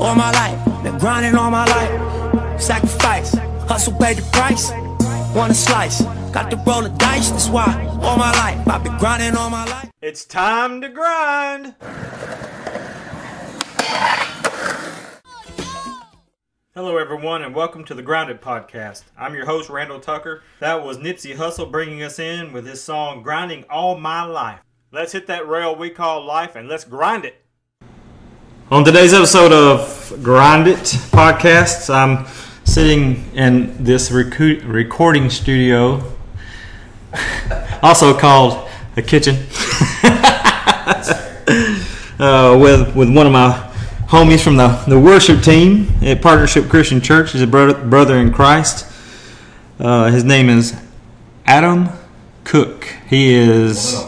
all my life. Been grinding all my life. Sacrifice, hustle pay the price. Want a slice, got to roll the dice. That's why all my life I've been grinding all my life. It's time to grind. Hello, everyone, and welcome to the Grinded Podcast. I'm your host, Randall Tucker. That was Nipsey Hussle bringing us in with his song Grinding All My Life. Let's hit that rail we call life and let's grind it. On today's episode of Grind It Podcast, I'm sitting in this recu- recording studio, also called a kitchen, uh, with, with one of my homies from the, the worship team at Partnership Christian Church. He's a brother, brother in Christ. Uh, his name is Adam Cook. He is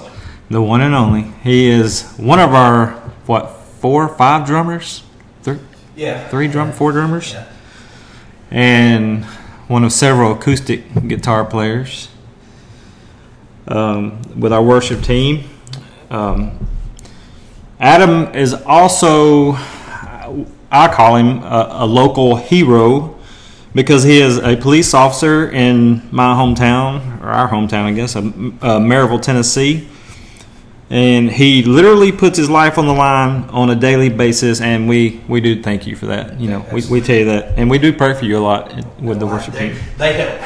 the one and only. He is one of our what four, five drummers, three, Yeah. three drum, four drummers, Yeah. and one of several acoustic guitar players. Um, with our worship team, um, Adam is also, I call him a, a local hero because he is a police officer in my hometown, or our hometown, I guess, uh, Maryville, Tennessee. And he literally puts his life on the line on a daily basis, and we, we do thank you for that. You know, we, we tell you that, and we do pray for you a lot with the worship They, team. they help.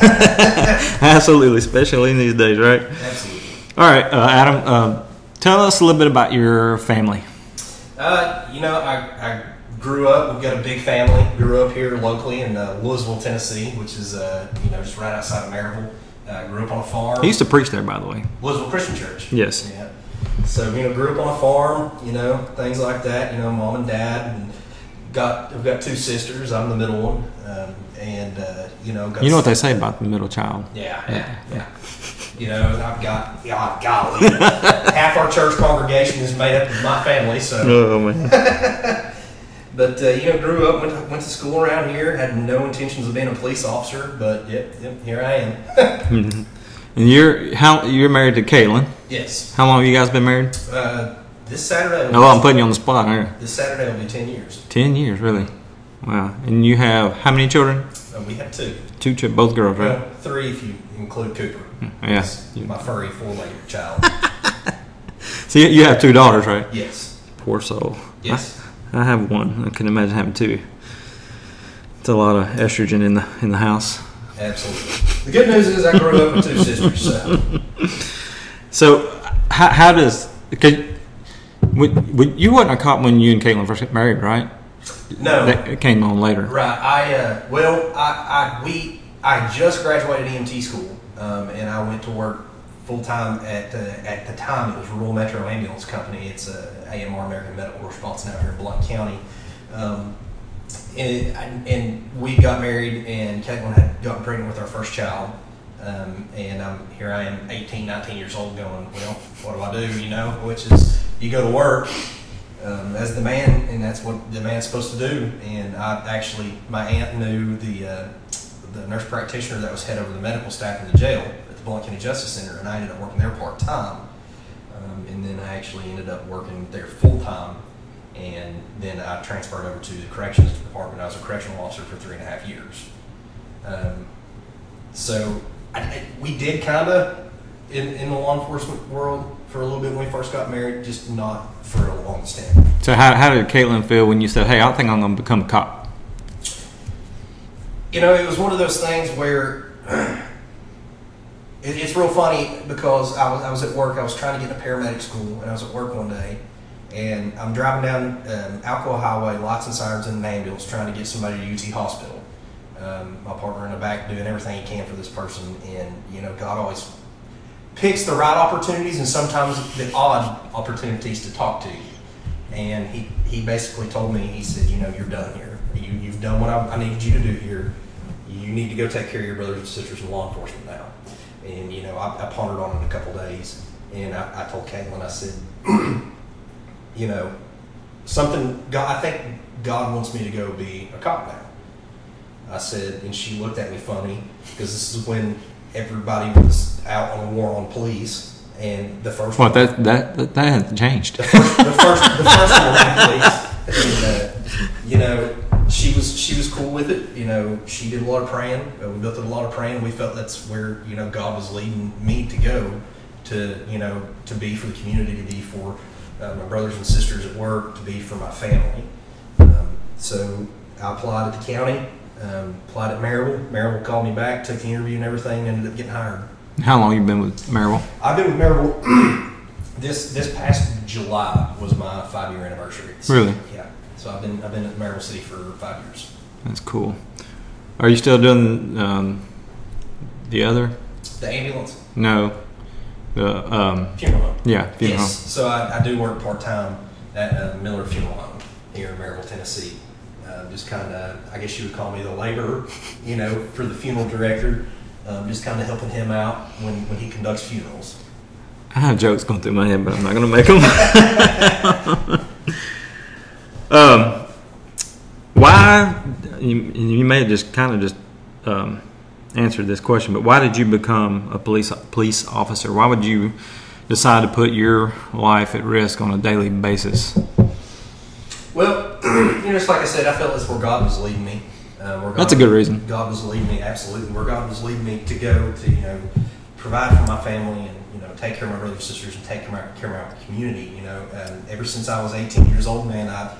Absolutely, especially in these days, right? Absolutely. All right, uh, Adam, uh, tell us a little bit about your family. Uh, you know, I, I grew up. We've got a big family. Grew up here locally in uh, Louisville, Tennessee, which is uh, you know just right outside of Maryville. Uh, grew up on a farm. He used to preach there, by the way. Louisville Christian Church. Yes. Yeah. So you know, grew up on a farm. You know, things like that. You know, mom and dad, and got I've got two sisters. I'm the middle one, um, and uh, you know, got You know what they say about the middle child. Yeah, yeah, yeah. You know, I've got, God, golly, half our church congregation is made up of my family. So, Oh man. but uh, you know, grew up, went to, went to school around here, had no intentions of being a police officer, but yep, yep here I am. and you're how you're married to Caitlin. yes. How long have you guys been married? Uh, this Saturday. Oh, I'm putting you on the spot here. This Saturday will be ten years. Ten years, really. Wow. And you have how many children? Uh, we have two. Two, ch- both girls, right? Well, three if you include Cooper. Yeah. My furry four-legged child. So you, you have two daughters, right? yes. Poor soul. Yes. I, I have one. I can imagine having two. It's a lot of estrogen in the in the house. Absolutely. The good news is I grew up with two sisters. So. So how, how does would, you wasn't a cop when you and Caitlin first got married, right? No. That came on later. Right. I uh, well, I, I we I just graduated EMT school, um, and I went to work full time at uh, at the time it was Rural Metro Ambulance Company. It's uh, AMR American Medical Response now here in Blount County. Um, and, and we got married, and Caitlin had gotten pregnant with our first child. Um, and I'm here. I am 18, 19 years old, going, well, what do I do? You know, which is you go to work, um, as the man, and that's what the man's supposed to do. And I actually, my aunt knew the uh, the nurse practitioner that was head over the medical staff in the jail the Blount County Justice Center, and I ended up working there part time. Um, and then I actually ended up working there full time. And then I transferred over to the corrections department. I was a correctional officer for three and a half years. Um, so I, we did kind of in, in the law enforcement world for a little bit when we first got married, just not for a long stint. So how, how did Caitlin feel when you said, "Hey, I think I'm going to become a cop"? You know, it was one of those things where it, it's real funny because I was, I was at work. I was trying to get into paramedic school, and I was at work one day, and I'm driving down um, Alcoa Highway, lights and sirens in an ambulance, trying to get somebody to UT Hospital. Um, my partner in the back doing everything he can for this person, and you know, God always picks the right opportunities and sometimes the odd opportunities to talk to you. And he, he basically told me, he said, you know, you're done here. You, you've done what I, I needed you to do here. You need to go take care of your brothers and sisters in law enforcement now. And, you know, I, I pondered on it a couple days. And I, I told Caitlin, I said, you know, something, God, I think God wants me to go be a cop now. I said, and she looked at me funny because this is when everybody was out on a war on police, and the first What that that that, that hasn't changed. the first the first the first war on police, and, uh, you she was she was cool with it. You know, she did a lot of praying. Uh, we both did a lot of praying. We felt that's where you know God was leading me to go, to you know to be for the community, to be for uh, my brothers and sisters at work, to be for my family. Um, so I applied at the county, um, applied at Maryville. Maryville called me back, took the interview and everything, and ended up getting hired. How long you been with Maryville? I've been with Maryville. this this past July was my five year anniversary. So, Really? Yeah. So I've been I've been at Maryville City for five years. That's cool. Are you still doing um, the other? The ambulance No. The um, funeral home. yeah, funeral. Yes. So I, I do work part time at uh, Miller Funeral Home here in Maryville, Tennessee. Uh, just kind of, I guess you would call me the laborer, you know, for the funeral director. Um, just kind of helping him out when, when he conducts funerals. I have jokes going through my head, but I'm not going to make them. um, why? You, you may have just kind of just um, answered this question, but why did you become a police police officer? Why would you decide to put your life at risk on a daily basis? Well, you know, just like I said, I felt that's where God was leading me. Uh, where God, That's a good reason. God was leading me, absolutely. Where God was leading me to go to, you know, provide for my family and you know take care of my brothers and sisters and take care of my, care of my community. You know, um, ever since I was 18 years old, man, I've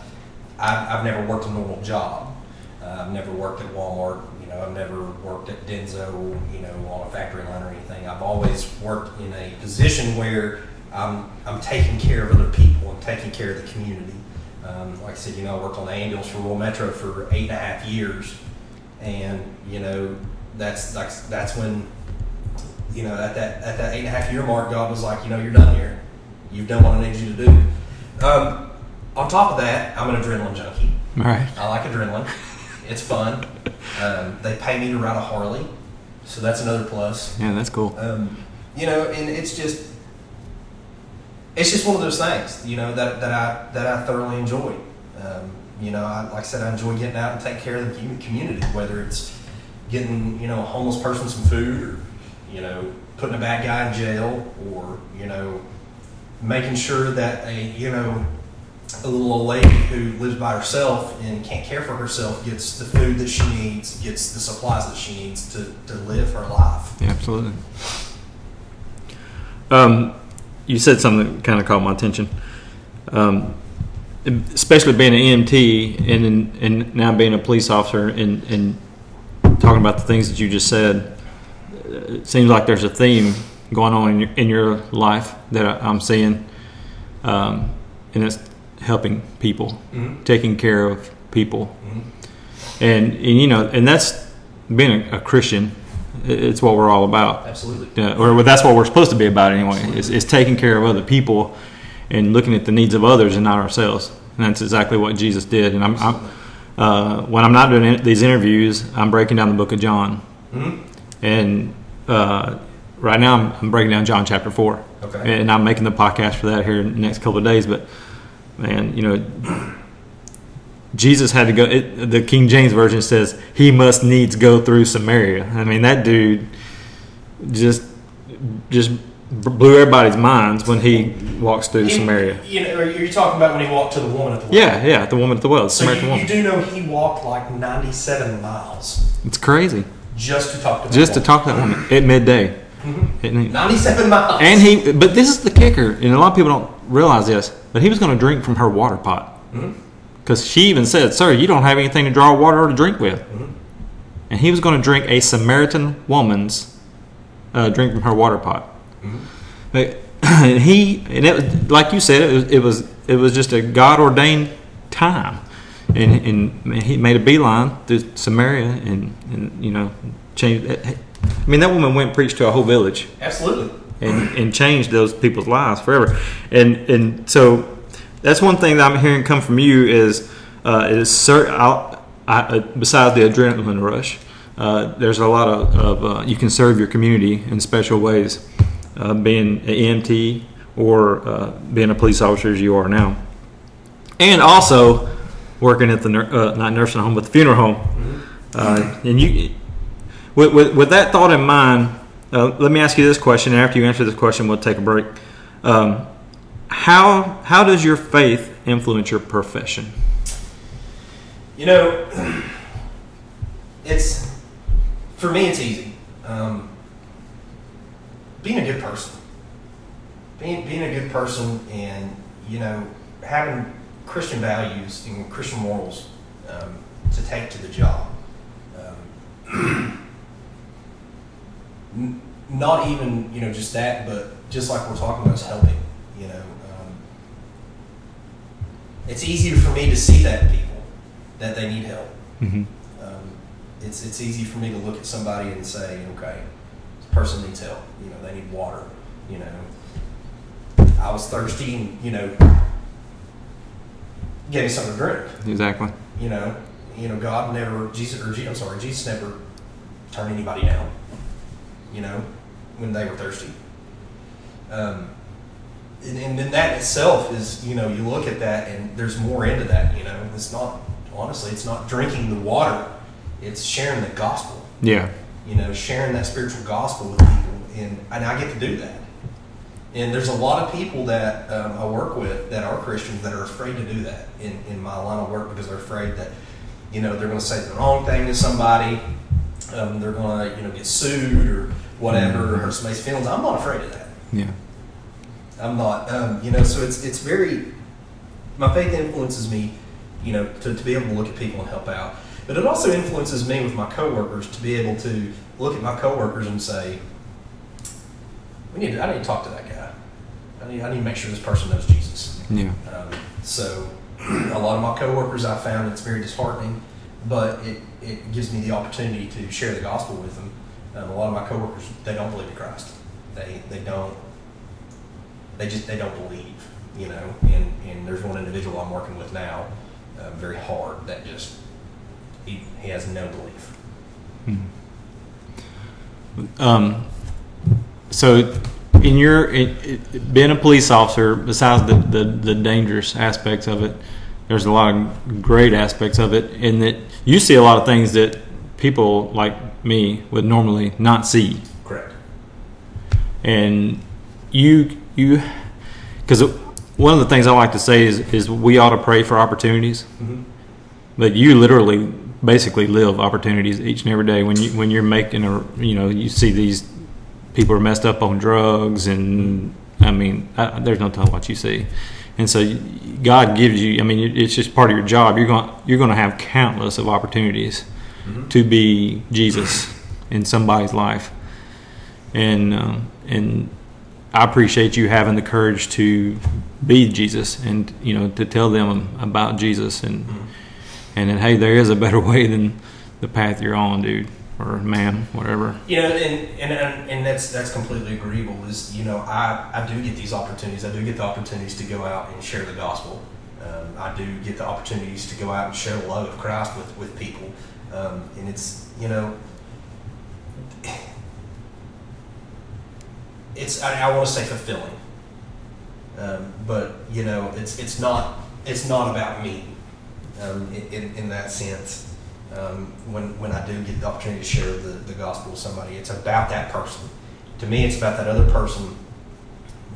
I've, I've never worked a normal job. Uh, I've never worked at Walmart. You know, I've never worked at Denso. You know, on a factory line or anything. I've always worked in a position where I'm I'm taking care of other people and taking care of the community. Um, like I said, you know, I worked on the ambulance for Rural Metro for eight and a half years, and you know, that's like that's when, you know, at that at that eight and a half year mark, God was like, you know, you're done here. You've done what I need you to do. Um, on top of that, I'm an adrenaline junkie. All right. I like adrenaline. It's fun. Um, they pay me to ride a Harley, so that's another plus. Yeah, that's cool. Um, you know, and it's just it's just one of those things, you know, that, that I that I thoroughly enjoy. Um, you know, I, like I said, I enjoy getting out and taking care of the community, whether it's getting you know a homeless person some food, or you know putting a bad guy in jail, or you know making sure that a you know a little old lady who lives by herself and can't care for herself gets the food that she needs, gets the supplies that she needs to, to live her life. Yeah, absolutely. Um, you said something that kind of caught my attention. Um, especially being an EMT and and now being a police officer and, and talking about the things that you just said, it seems like there's a theme going on in your, in your life that I, I'm seeing, um, and it's helping people, Mhm. taking care of people, Mhm. and, and you know, and that's being a, a Christian. It's what we're all about Absolutely. uh, or that's what we're supposed to be about anyway. Is, is taking care of other people and looking at the needs of others and not ourselves. And that's exactly what Jesus did. And I'm, I'm uh, when I'm not doing in- these interviews, I'm breaking down the book of John. Mhm. And uh, right now, I'm, I'm breaking down John chapter four. Okay. And I'm making the podcast for that here in the next couple of days. But man, you know, Jesus had to go. It, the King James version says he must needs go through Samaria. I mean, that dude just just blew everybody's minds when he walks through He- Samaria. You know, are you talking about when he walked to the woman at the well? Yeah, yeah, the woman at the well, the So Samaritan you, you woman. do know he walked like 97 miles It's crazy just to talk to that just to woman. talk to that woman at midday. Mhm. 97 miles. And he, but this is the kicker, and a lot of people don't realize this. But he was going to drink from her water pot because she even said, "Sir, you don't have anything to draw water or to drink with." Mhm. And he was going to drink a Samaritan woman's uh, drink from her water pot. Mhm. But he, and it was like you said, it was it was, it was just a God ordained time, and and he made a beeline through Samaria, and and you know changed. I mean, that woman went and preached to a whole village Absolutely. And, and changed those people's lives forever. And and so that's one thing that I'm hearing come from you is uh, is cer- I'll, I, uh, besides the adrenaline rush, uh, there's a lot of, of uh, you can serve your community in special ways, uh, being an EMT or uh, being a police officer as you are now, and also working at the uh, not nursing home but the funeral home. Uh, and you, with, with, with that thought in mind, uh, let me ask you this question. After you answer this question, we'll take a break. Um, how how does your faith influence your profession? You know, it's for me, it's easy. Um, being a good person, being being a good person, and you know having Christian values and Christian morals um, to take to the job. Um, n- not even you know just that, but just like we're talking about, is helping. You know, um, it's easier for me to see that in people that they need help. hmm Um, it's it's easy for me to look at somebody and say, okay, this person needs help. You know, they need water. You know, I was thirsty, and you know, gave me something to drink. Exactly. You know, you know, God never Jesus or I'm sorry, Jesus never turned anybody down. You know, when they were thirsty. Um, and, and then that itself is, you know, you look at that and there's more into that. You know, it's not honestly, it's not drinking the water; it's sharing the gospel. Yeah. You know, sharing that spiritual gospel with people, and and I get to do that. And there's a lot of people that um, I work with that are Christians that are afraid to do that in, in my line of work because they're afraid that, you know, they're going to say the wrong thing to somebody, um, they're going to, you know, get sued or whatever, or hurt somebody's feelings. I'm not afraid of that. Yeah. I'm not, um, you know, so it's it's very, my faith influences me, you know, to, to be able to look at people and help out. But it also influences me with my coworkers to be able to look at my coworkers and say, we need to, I need to talk to that guy. I need, I need to make sure this person knows Jesus. Yeah. Um, so a lot of my coworkers I found it's very disheartening, but it, it gives me the opportunity to share the gospel with them. Um, a lot of my coworkers they don't believe in Christ. They they don't. They just they don't believe, you know. And and there's one individual I'm working with now, uh, very hard that just he he has no belief. Um, so, in your in, in, being a police officer, besides the, the, the dangerous aspects of it, there's a lot of great aspects of it, in that you see a lot of things that people like me would normally not see, Correct. and you you because one of the things I like to say is is we ought to pray for opportunities, Mm-hmm. but you literally basically live opportunities each and every day when you when you're making a you know you see these people are messed up on drugs and I mean I, there's no telling what you see and so God gives you I mean it's just part of your job. You're going you're going to have countless of opportunities to be Jesus in somebody's life. And um, and I appreciate you having the courage to be Jesus and you know to tell them about Jesus and and then hey there is a better way than the path you're on dude or ma'am whatever You know, and, and and and that's that's completely agreeable. Is you know, I I do get these opportunities. I do get the opportunities to go out and share the gospel. Um, I do get the opportunities to go out and share the love of Christ with with people, um, and it's you know, it's I, I want to say fulfilling, um, but you know, it's it's not it's not about me, um, in, in in that sense um, when when I do get the opportunity to share the, the gospel with somebody. It's about that person. To me, it's about that other person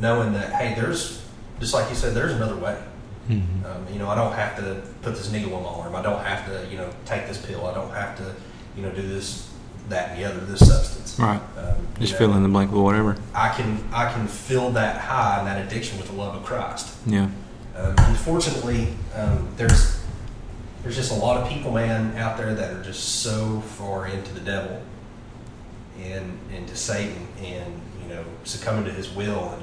knowing that hey, there's just like you said, there's another way. Mm-hmm. Um, you know, I don't have to put this needle in my arm. I don't have to you know take this pill. I don't have to you know do this, that, and the other, this substance. right Um, just know, fill in the blank with whatever I can I can fill that high and that addiction with the love of Christ. yeah Um, unfortunately, um, there's there's just a lot of people, man, out there that are just so far into the devil and into Satan, and you know, succumbing to his will and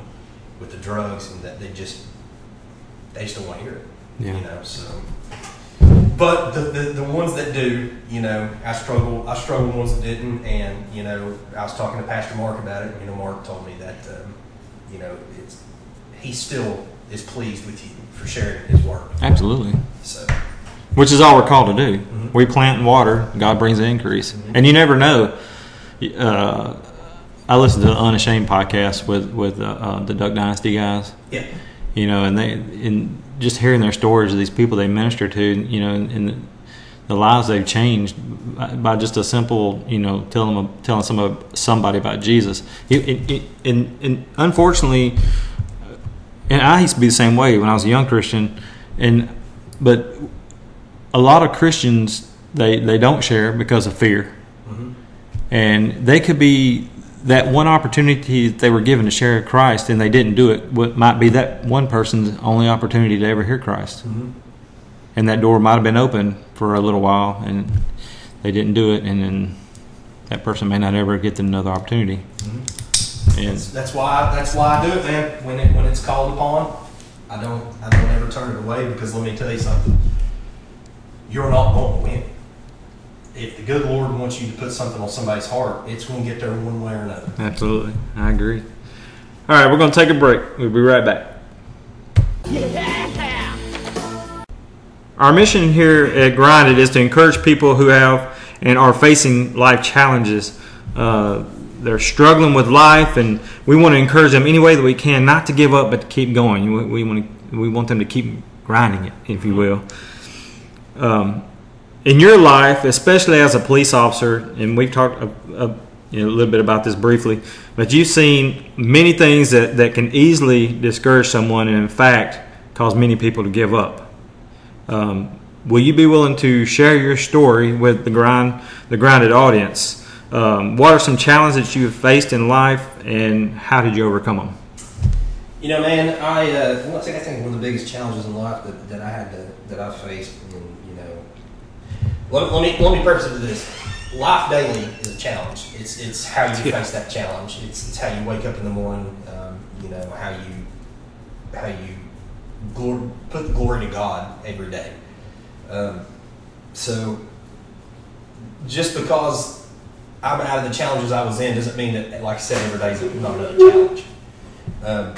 with the drugs, and that they just they just don't want to hear it. Yeah. You know, so. But the, the, the ones that do, you know, I struggle. I struggle with ones that didn't, and you know, I was talking to Pastor Mark about it. and, You know, Mark told me that, um, you know, it's he still is pleased with you for sharing his work. absolutely So which is all we're called to do Mhm. we plant and water god brings the increase Mhm. and you never know uh, I listened to the Unashamed podcast with with uh, uh, the Duck Dynasty guys, yeah, you know, and they in just hearing their stories of these people they minister to, you know, and, and the lives they've changed by, by just a simple, you know, telling them telling somebody somebody about Jesus. It, it, it, and, and unfortunately, and I used to be the same way when I was a young Christian, and but a lot of Christians they they don't share because of fear, mm-hmm. and they could be that one opportunity that they were given to share Christ and they didn't do it. What might be that one person's only opportunity to ever hear Christ, mm-hmm. and that door might have been open for a little while, and they didn't do it, and then that person may not ever get another opportunity. Mm-hmm. And That's why that's why I do it, man. When it when it's called upon, I don't I don't ever turn it away because let me tell you something. You're not going to win. If the good Lord wants you to put something on somebody's heart, it's going to get there one way or another. Absolutely. I agree. All right, we're going to take a break. We'll be right back. Our mission here at Grinded is to encourage people who have and are facing life challenges. Uh, they're struggling with life, and we want to encourage them any way that we can, not to give up, but to keep going. We, we want to, we want them to keep grinding it, if you will. Um, in your life, especially as a police officer, and we've talked a, a, you know, a little bit about this briefly, but you've seen many things that, that can easily discourage someone and, in fact, cause many people to give up. Um, will you be willing to share your story with the grind, the grinded audience? Um, what are some challenges that you have faced in life, and how did you overcome them? You know, man, I uh, I think one of the biggest challenges in life that, that I had to that I faced, let, let me let me preface it with this: life daily is a challenge. It's it's how you face that challenge. It's, it's how you wake up in the morning. Um, you know how you how you glor- put the glory to God every day. Um, so just because I'm out of the challenges I was in doesn't mean that, like I said, every day is not another challenge. Um,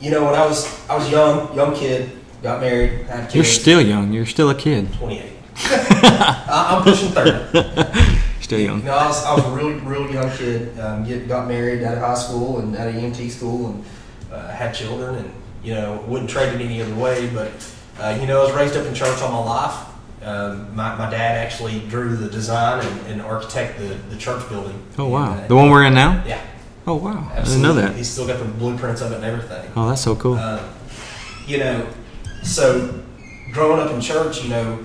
you know, when I was I was young, young kid, got married, had kids. You're still young. You're still a kid. 28. I- I'm pushing 30. Still young. No, I was, I was a really, really young kid. Um, get, got married out of high school and out of EMT school and uh, had children and, you know, wouldn't trade it any other way. But, uh, you know, I was raised up in church all my life. Um, my, my dad actually drew the design and, and architect the, the church building. Oh wow, And, uh, the one we're in now. yeah, Oh wow, I didn't know that. He's still got the blueprints of it and everything. Oh, that's so cool. Um, you know, so growing up in church, you know,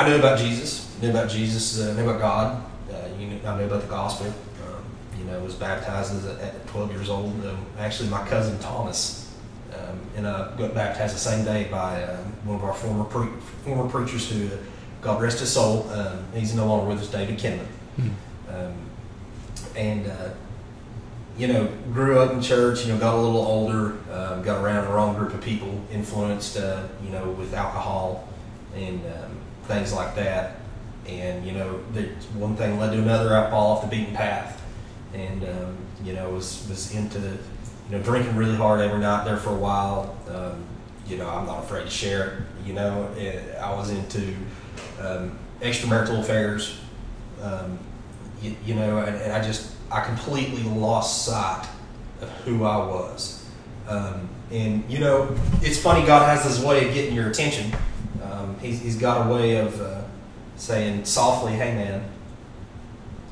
I knew about Jesus, knew about Jesus, uh, knew about God. Uh, you knew, I knew about the gospel. Um, you know, was baptized as a, at 12 years old. Um, actually, my cousin Thomas, um, and I got baptized the same day by um, one of our former pre- former preachers who, uh, God rest his soul, um, he's no longer with us, David Kinman. Um, and uh, you know, grew up in church, you know, got a little older, um, got around the wrong group of people, influenced, uh, you know, with alcohol and um, things like that. And, you know, one thing led to another, I fall off the beaten path. And, um, you know, was, was into, you know, drinking really hard every night there for a while. Um, you know, I'm not afraid to share it. You know, Eh, I was into um, extramarital affairs, um, you, you know, and, and I just I completely lost sight of who I was. Um, and you know, it's funny. God has this way of getting your attention. He's, he's got a way of uh, saying softly, "Hey, man,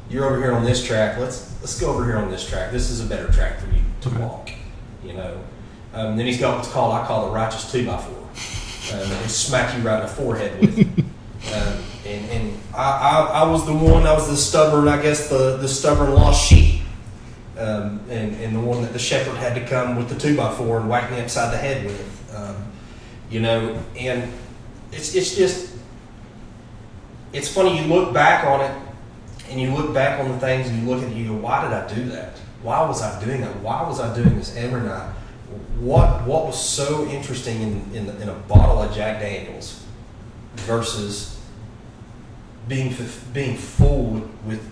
you're over here on this track. Let's let's go over here on this track. This is a better track for you to walk." You know. Um, then he's got what's called I call the righteous two by four. Um, and smack you right in the forehead with. Um, and and I, I, I was the one, I was the stubborn, I guess, the, the stubborn lost sheep. Um, and, and the one that the shepherd had to come with the two by four and whack me upside the head with. Um, you know, and it's, it's just, it's funny, you look back on it and you look back on the things and you look at it and you go, why did I do that? Why was I doing that? Why was I doing this every night? What, what was so interesting in, in, in a bottle of Jack Daniels versus being being full with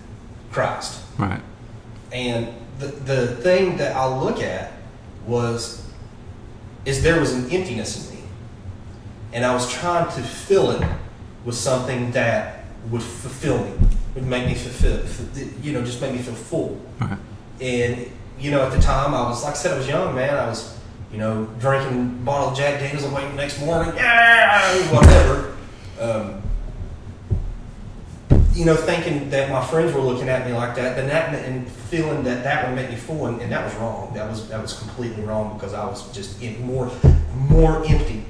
Christ. Right. And the the thing that I look at was is there was an emptiness in me, and I was trying to fill it with something that would fulfill me, would make me fulfill, you know, just make me feel full. Right. And you know, at the time, I was like I said, I was young, man. I was, you know, drinking a bottle of Jack Daniels and waiting the next morning, yeah, whatever. Um, you know, thinking that my friends were looking at me like that, then that and feeling that that would make me full, and, and that was wrong. That was that was completely wrong because I was just in more more empty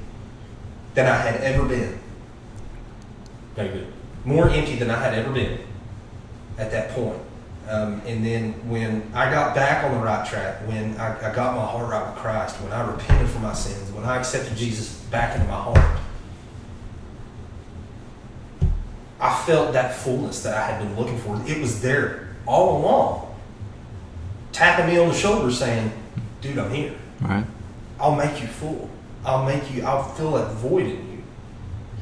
than I had ever been. no good. More empty than I had ever been at that point. Um, and then when I got back on the right track, when I, I got my heart right with Christ, when I repented for my sins, when I accepted Jesus back into my heart, I felt that fullness that I had been looking for. It was there all along, tapping me on the shoulder, saying, "Dude, I'm here. Right. I'll make you full. I'll make you. I'll fill that void in you.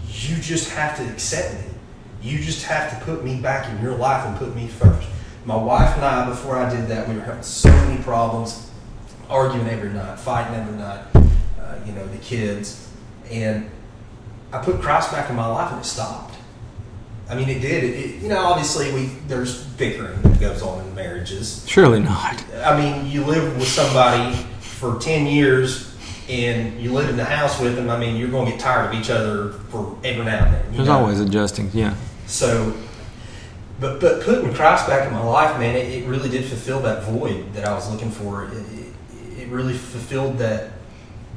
You just have to accept me. You just have to put me back in your life and put me first. My wife and I, before I did that, we were having so many problems, arguing every night, fighting every night. Uh, you know, the kids, and I put Christ back in my life, and it stopped. I mean, it did. It, it, you know, obviously, we there's bickering that goes on in marriages. Surely not. I mean, you live with somebody for ten years, and you live in the house with them. I mean, you're going to get tired of each other for every now and then. There's know? always adjusting. Yeah. So, but but putting Christ back in my life, man, it, it really did fulfill that void that I was looking for. It, it, it really fulfilled that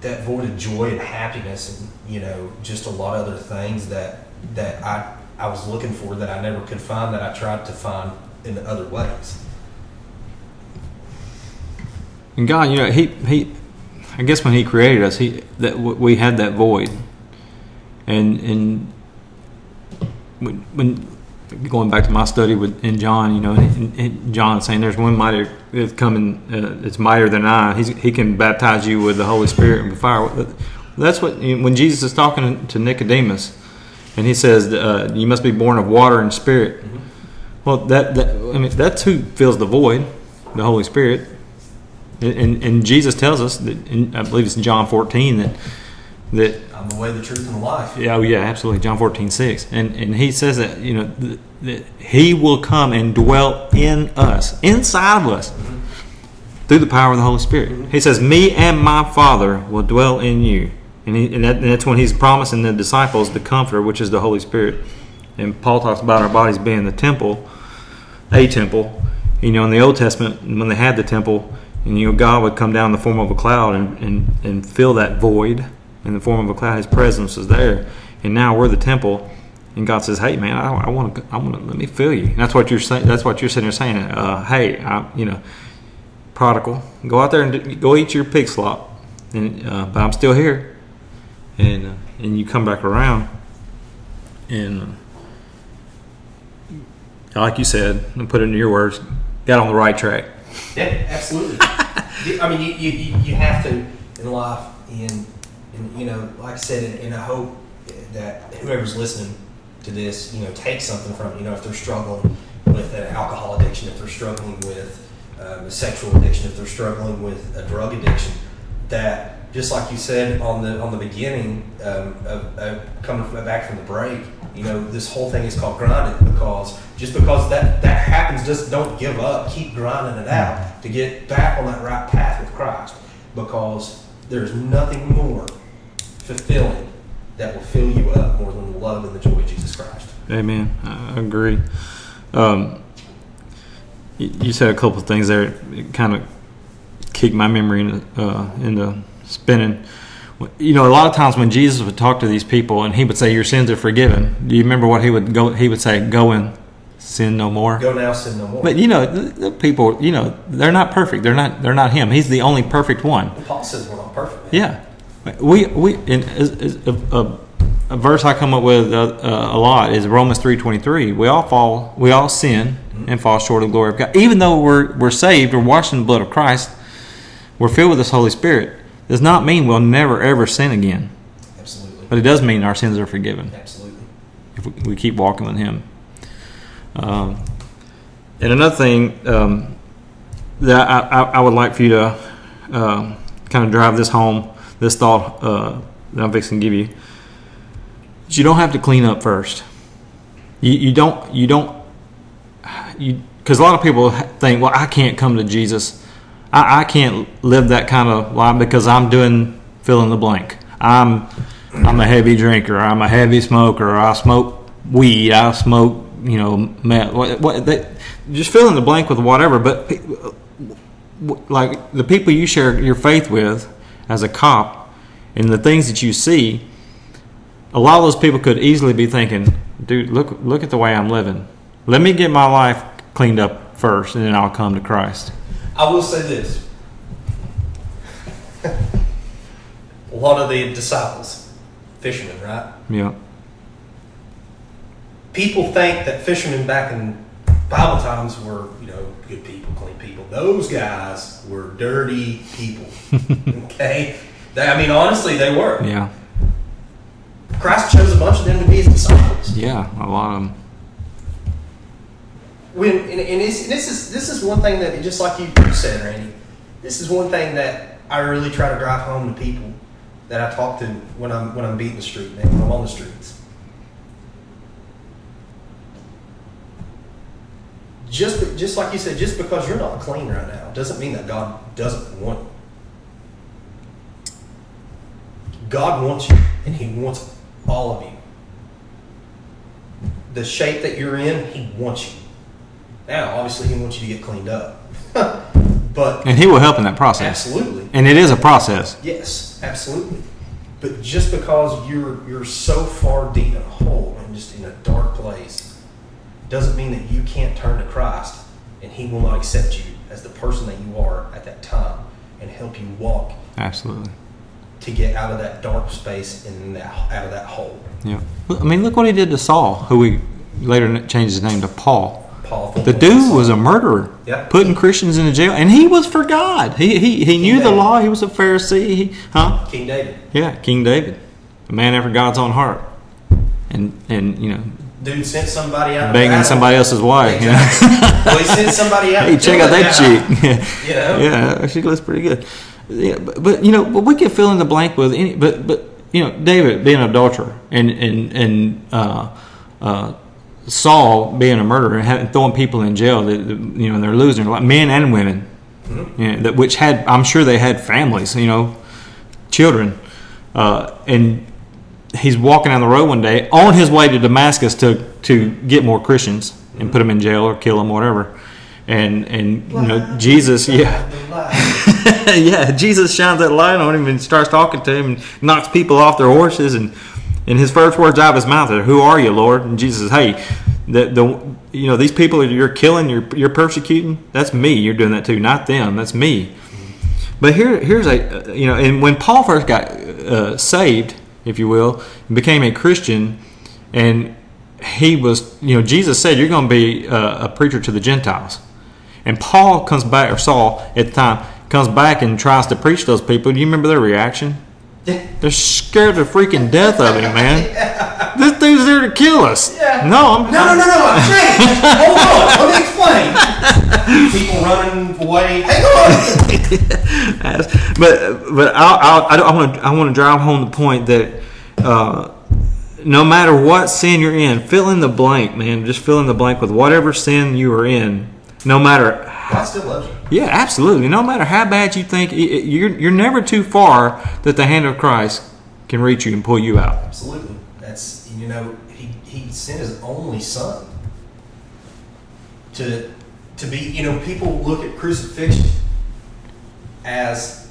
that void of joy and happiness, and you know, just a lot of other things that that I I was looking for that I never could find that I tried to find in other ways. And God, you know, he he, I guess when He created us, He that w- we had that void, and and when, when going back to my study with in John, you know, and, and John saying there's one mightier that's coming, uh, it's mightier than I. He's, he can baptize you with the Holy Spirit and with fire. That's what when Jesus is talking to Nicodemus, and he says, uh, "You must be born of water and Spirit." Well, that, that I mean, that's who fills the void, the Holy Spirit. And, and, Jesus tells us that, in, I believe it's in John 14, that that I'm the way, the truth, and the life. yeah, oh yeah, absolutely, John 14, 6. And and he says that you know th- that he will come and dwell in us, inside of us, through the power of the Holy Spirit. Mm-hmm. He says, "Me and my Father will dwell in you," and, he, and, that, and that's when he's promising the disciples the Comforter, which is the Holy Spirit. And Paul talks about our bodies being the temple, a temple. You know, in the Old Testament, when they had the temple, and you know, God would come down in the form of a cloud and, and, and fill that void in the form of a cloud. His presence is there, and now we're the temple. And God says, "Hey, man, I, I want to, I want to let me fill you." And that's what you're saying. That's what you're sitting there saying. Uh, hey, I, you know, prodigal, go out there and do, go eat your pig slop. And uh, but I'm still here, and uh, and you come back around, and uh, like you said, and put it into your words, got on the right track. Yeah, absolutely. I mean, you, you, you have to in life, and, and you know, like I said, and, and I hope that whoever's listening to this, you know, take something from it. You know, if they're struggling with an alcohol addiction, if they're struggling with um, a sexual addiction, if they're struggling with a drug addiction, that just like you said on the on the beginning um, of, of coming from, back from the break, you know, this whole thing is called grinding because just because that that happens, just don't give up. Keep grinding it out to get back on that right path with Christ because there's nothing more fulfilling that will fill you up more than the love and the joy of Jesus Christ. Amen. I agree. Um, you, said a couple of things there. It kind of kicked my memory into, uh, into spinning. You know, a lot of times when Jesus would talk to these people and he would say, "Your sins are forgiven." Do you remember what he would go? He would say, "Go and sin no more." Go now, sin no more. But you know, the, the people, you know, they're not perfect. They're not. They're not him. He's the only perfect one. Paul says we're not perfect. Man. Yeah, we we is, is a, a, a verse I come up with uh, uh, a lot is Romans three twenty three. We all fall, we all sin and fall short of the glory of God. Even though we're we're saved, we're washed in the blood of Christ, we're filled with this Holy Spirit. Does not mean we'll never ever sin again, Absolutely. but it does mean our sins are forgiven Absolutely. if we, we keep walking with Him. Um, and another thing um, that I, I, I would like for you to um, kind of drive this home, this thought uh, that I'm fixing to give you, you don't have to clean up first. You, you don't you don't you because a lot of people think, well, I can't come to Jesus. I, I can't live that kind of life because I'm doing fill in the blank. I'm I'm a heavy drinker. I'm a heavy smoker. I smoke weed. I smoke you know meth. What, what they, just fill in the blank with whatever. But like the people you share your faith with as a cop and the things that you see, a lot of those people could easily be thinking, dude, look look at the way I'm living. Let me get my life cleaned up first, and then I'll come to Christ. I will say this. a lot of the disciples, fishermen, right? Yeah, People think that fishermen back in Bible times were, you know, good people, clean people. Those guys were dirty people. okay? They, I mean, honestly, they were. yeah, Christ chose a bunch of them to be his disciples. yeah. A lot of them. when and, and, this is this is one thing that just like you said, Randy, this is one thing that I really try to drive home to people that I talk to when I'm when I'm beating the street, man, when I'm on the streets. Just just like you said, just because you're not clean right now doesn't mean that God doesn't want you. God wants you, and He wants all of you. The shape that you're in, He wants you. Now, obviously, He wants you to get cleaned up. but And He will help in that process. absolutely, And it is a process. yes, absolutely. But just because you're you're so far deep in a hole and just in a dark place, doesn't mean that you can't turn to Christ and He will not accept you as the person that you are at that time and help you walk Absolutely. to get out of that dark space and that out of that hole. Yeah. I mean, look what He did to Saul, who we later changed his name to Paul. Paul, The dude was a murderer, Yeah. putting Christians into jail, and he was for God. He he, he knew the law. He was a Pharisee. He, huh? King David. Yeah, King David, a man after God's own heart, and and you know, Dude sent somebody out banging somebody else's wife. You know? Well, he sent somebody out. hey, check out that chick. You know? yeah, she looks pretty good. Yeah, but, but you know, but we can fill in the blank with any. But but you know, David being an adulterer and and and uh, uh, Saul being a murderer and having, throwing people in jail. That, you know, and they're losing men and women. Mm-hmm. You know, that which had I'm sure they had families. You know, children, uh, and he's walking down the road one day on his way to Damascus to to get more Christians and put them in jail or kill them, or whatever. And and you know Jesus, yeah, yeah, Jesus shines that light on him and starts talking to him and knocks people off their horses and and his first words out of his mouth are, "Who are you, Lord?" And Jesus says, "Hey, the the you know these people that you're killing, you're you're persecuting. That's me. You're doing that too, not them. That's me." But here, here's a you know, and when Paul first got uh, saved, if you will, and became a Christian, and he was, you know, Jesus said, "You're going to be uh, a preacher to the Gentiles," and Paul comes back, or Saul at the time comes back and tries to preach to those people. Do you remember their reaction? They're scared to freaking death of him, man. This dude's there to kill us. Yeah. No, I'm No, no, no, no. I'm changed. Hold on. Let me explain. People running away. Hang on. But but I'll, I'll, I, I want to I want to drive home the point that uh, no matter what sin you're in, fill in the blank, man. Just fill in the blank with whatever sin you are in. No matter, God still loves you. yeah, absolutely. No matter how bad you think, you're you're never too far that the hand of Christ can reach you and pull you out. Absolutely. That's you know he he sent his only son to to be you know people look at crucifixion as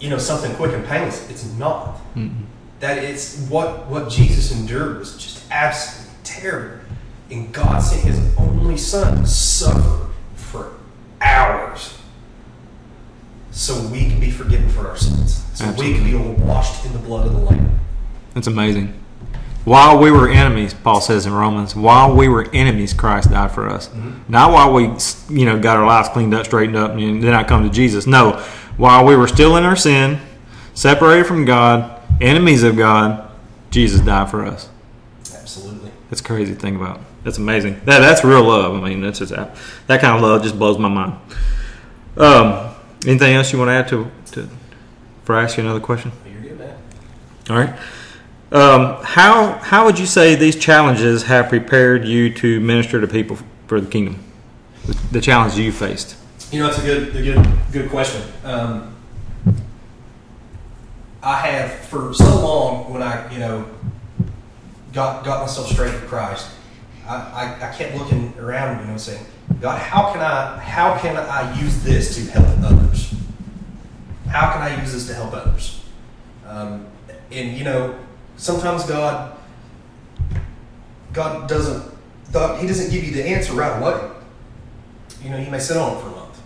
you know something quick and painless. It's not. Mm-hmm. That it's what what Jesus endured was just absolutely terrible, and God sent His only Son to suffer for hours, so we can be forgiven for our sins, so we can be washed in the blood of the Lamb. That's amazing. While we were enemies, Paul says in Romans, while we were enemies, Christ died for us. Not while we, you know, got our lives cleaned up, straightened up, and then I come to Jesus. No, while we were still in our sin, separated from God, enemies of God, Jesus died for us. Absolutely. That's crazy to think about. That's amazing. That that's real love. I mean, that's just that, kind of love just blows my mind. Um, anything else you want to add to to? For I ask you another question. You're good, man. All right. Um, how how would you say these challenges have prepared you to minister to people for the kingdom? The challenges you faced. You know, it's a good, a good, good question. Um, I have for so long when I, you know, got got myself straight with Christ. I, I, I kept looking around, you know, saying, God, how can I how can I use this to help others? How can I use this to help others? Um, and you know, sometimes God God doesn't He doesn't give you the answer right away. You know, you may sit on it for a month,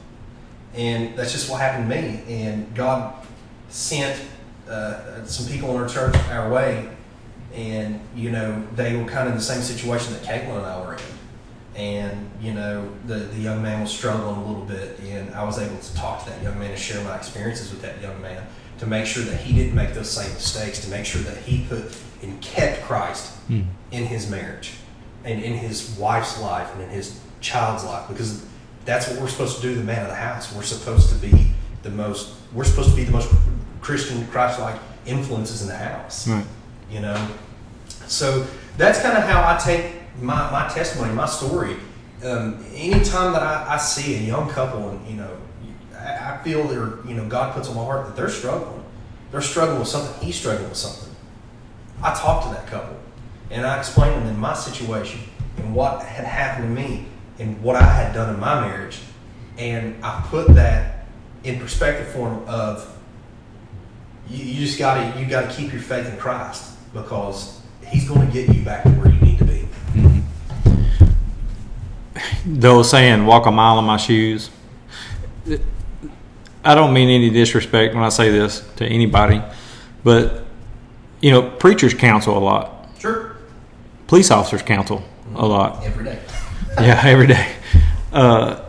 and that's just what happened to me. And God sent uh, some people in our church our way, and you know they were kind of in the same situation that Caitlin and I were in. And you know the the young man was struggling a little bit, and I was able to talk to that young man and share my experiences with that young man to make sure that he didn't make those same mistakes, to make sure that he put and kept Christ Mm. in his marriage and in his wife's life and in his child's life because that's what we're supposed to do the man of the house we're supposed to be the most we're supposed to be the most christian christ-like influences in the house Right. you know so that's kind of how i take my, my testimony my story um, anytime that I, I see a young couple and you know I, feel they're you know god puts on my heart that they're struggling. They're struggling with something. He's struggling with something. I talk to that couple and i explain to them my situation and what had happened to me and what i had done in my marriage. And i put that in perspective form of you, you just gotta you gotta keep your faith in christ because he's to get you back to where you need to be. The old saying, walk a mile in my shoes. I don't mean any disrespect when I say this to anybody, but, you know, preachers counsel a lot, sure police officers counsel a lot. every day Yeah, every day. Uh,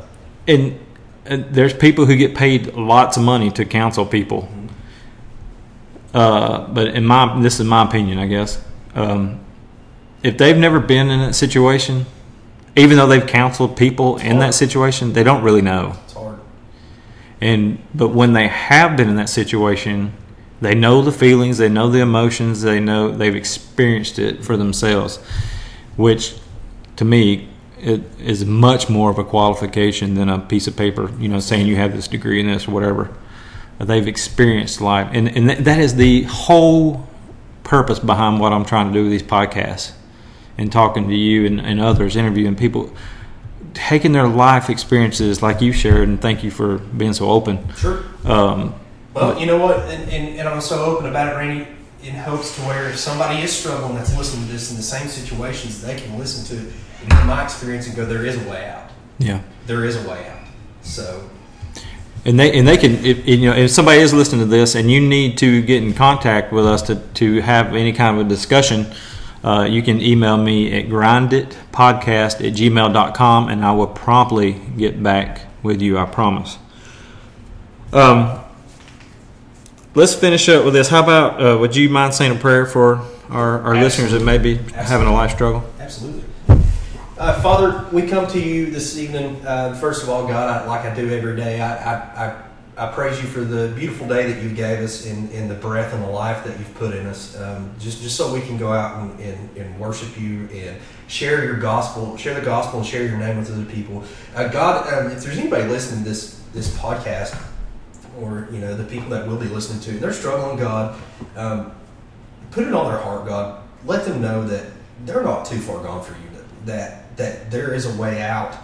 and, and there's people who get paid lots of money to counsel people. Uh, but in my, this is my opinion, I guess. Um, if they've never been in that situation, even though they've counseled people in that situation, they don't really know. And but when they have been in that situation, they know the feelings, they know the emotions, they know they've experienced it for themselves, which to me it is much more of a qualification than a piece of paper, you know, saying you have this degree in this or whatever. They've experienced life, and and th- that is the whole purpose behind what I'm trying to do with these podcasts and talking to you and, and others, interviewing people, taking their life experiences like you shared, and thank you for being so open. sure Um, Well, you know what, and, and, and I'm so open about it, Randy, in hopes to where if somebody is struggling that's listening to this in the same situations, they can listen to it and hear my experience and go, there is a way out. yeah, There is a way out. So, and they and they can if, you know if somebody is listening to this and you need to get in contact with us to to have any kind of a discussion. Uh, you can email me at grinditpodcast at gmail.com and I will promptly get back with you, I promise. Um, let's finish up with this. How about, uh, would you mind saying a prayer for our, our listeners that may be having a life struggle? absolutely. Uh, Father, we come to you this evening. Uh, first of all, God, I, like I do every day, I, I, I, I praise you for the beautiful day that you gave us and, and the breath and the life that you've put in us. Um, just, just so we can go out and, and, and worship you and share your gospel, share the gospel and share your name with other people. Uh, God, um, if there's anybody listening to this, this podcast, or you know the people that will be listening to, they're struggling, God. Um, put it on their heart, God. Let them know that they're not too far gone for you. That that there is a way out,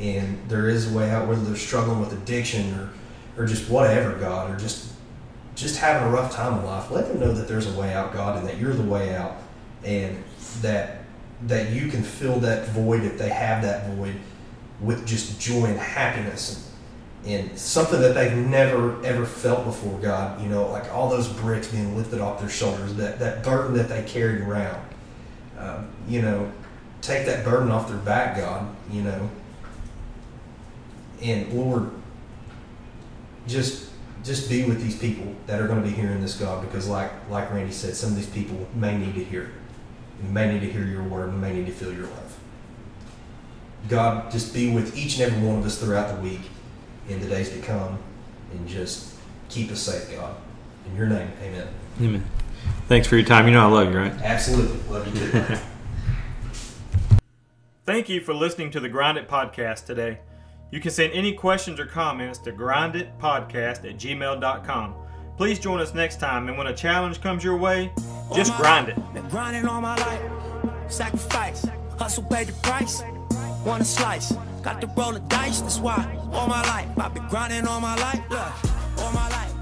and there is a way out whether they're struggling with addiction or or just whatever, God, or just just having a rough time in life. Let them know that there's a way out, God, and that you're the way out, and that that you can fill that void if they have that void with just joy and happiness and, and something that they've never ever felt before god you know like all those bricks being lifted off their shoulders that, that burden that they carried around um, you know take that burden off their back god you know and lord just just be with these people that are going to be hearing this god because like like randy said some of these people may need to hear it and may need to hear your word and may need to feel your love god just be with each and every one of us throughout the week in the days to come and just keep us safe god in your name amen Amen. Thanks for your time. You know I love you, right? absolutely love you too Thank you for listening to the Grinded Podcast today. You can send any questions or comments to grinditpodcast at gmail.com. Please join us next time, and when a challenge comes your way, just grind it. Been grinding all my life. Sacrifice. Hustle paid the price. Want a slice. Got to roll the dice. That's why all my life I've been grinding all my life. Look, all my life.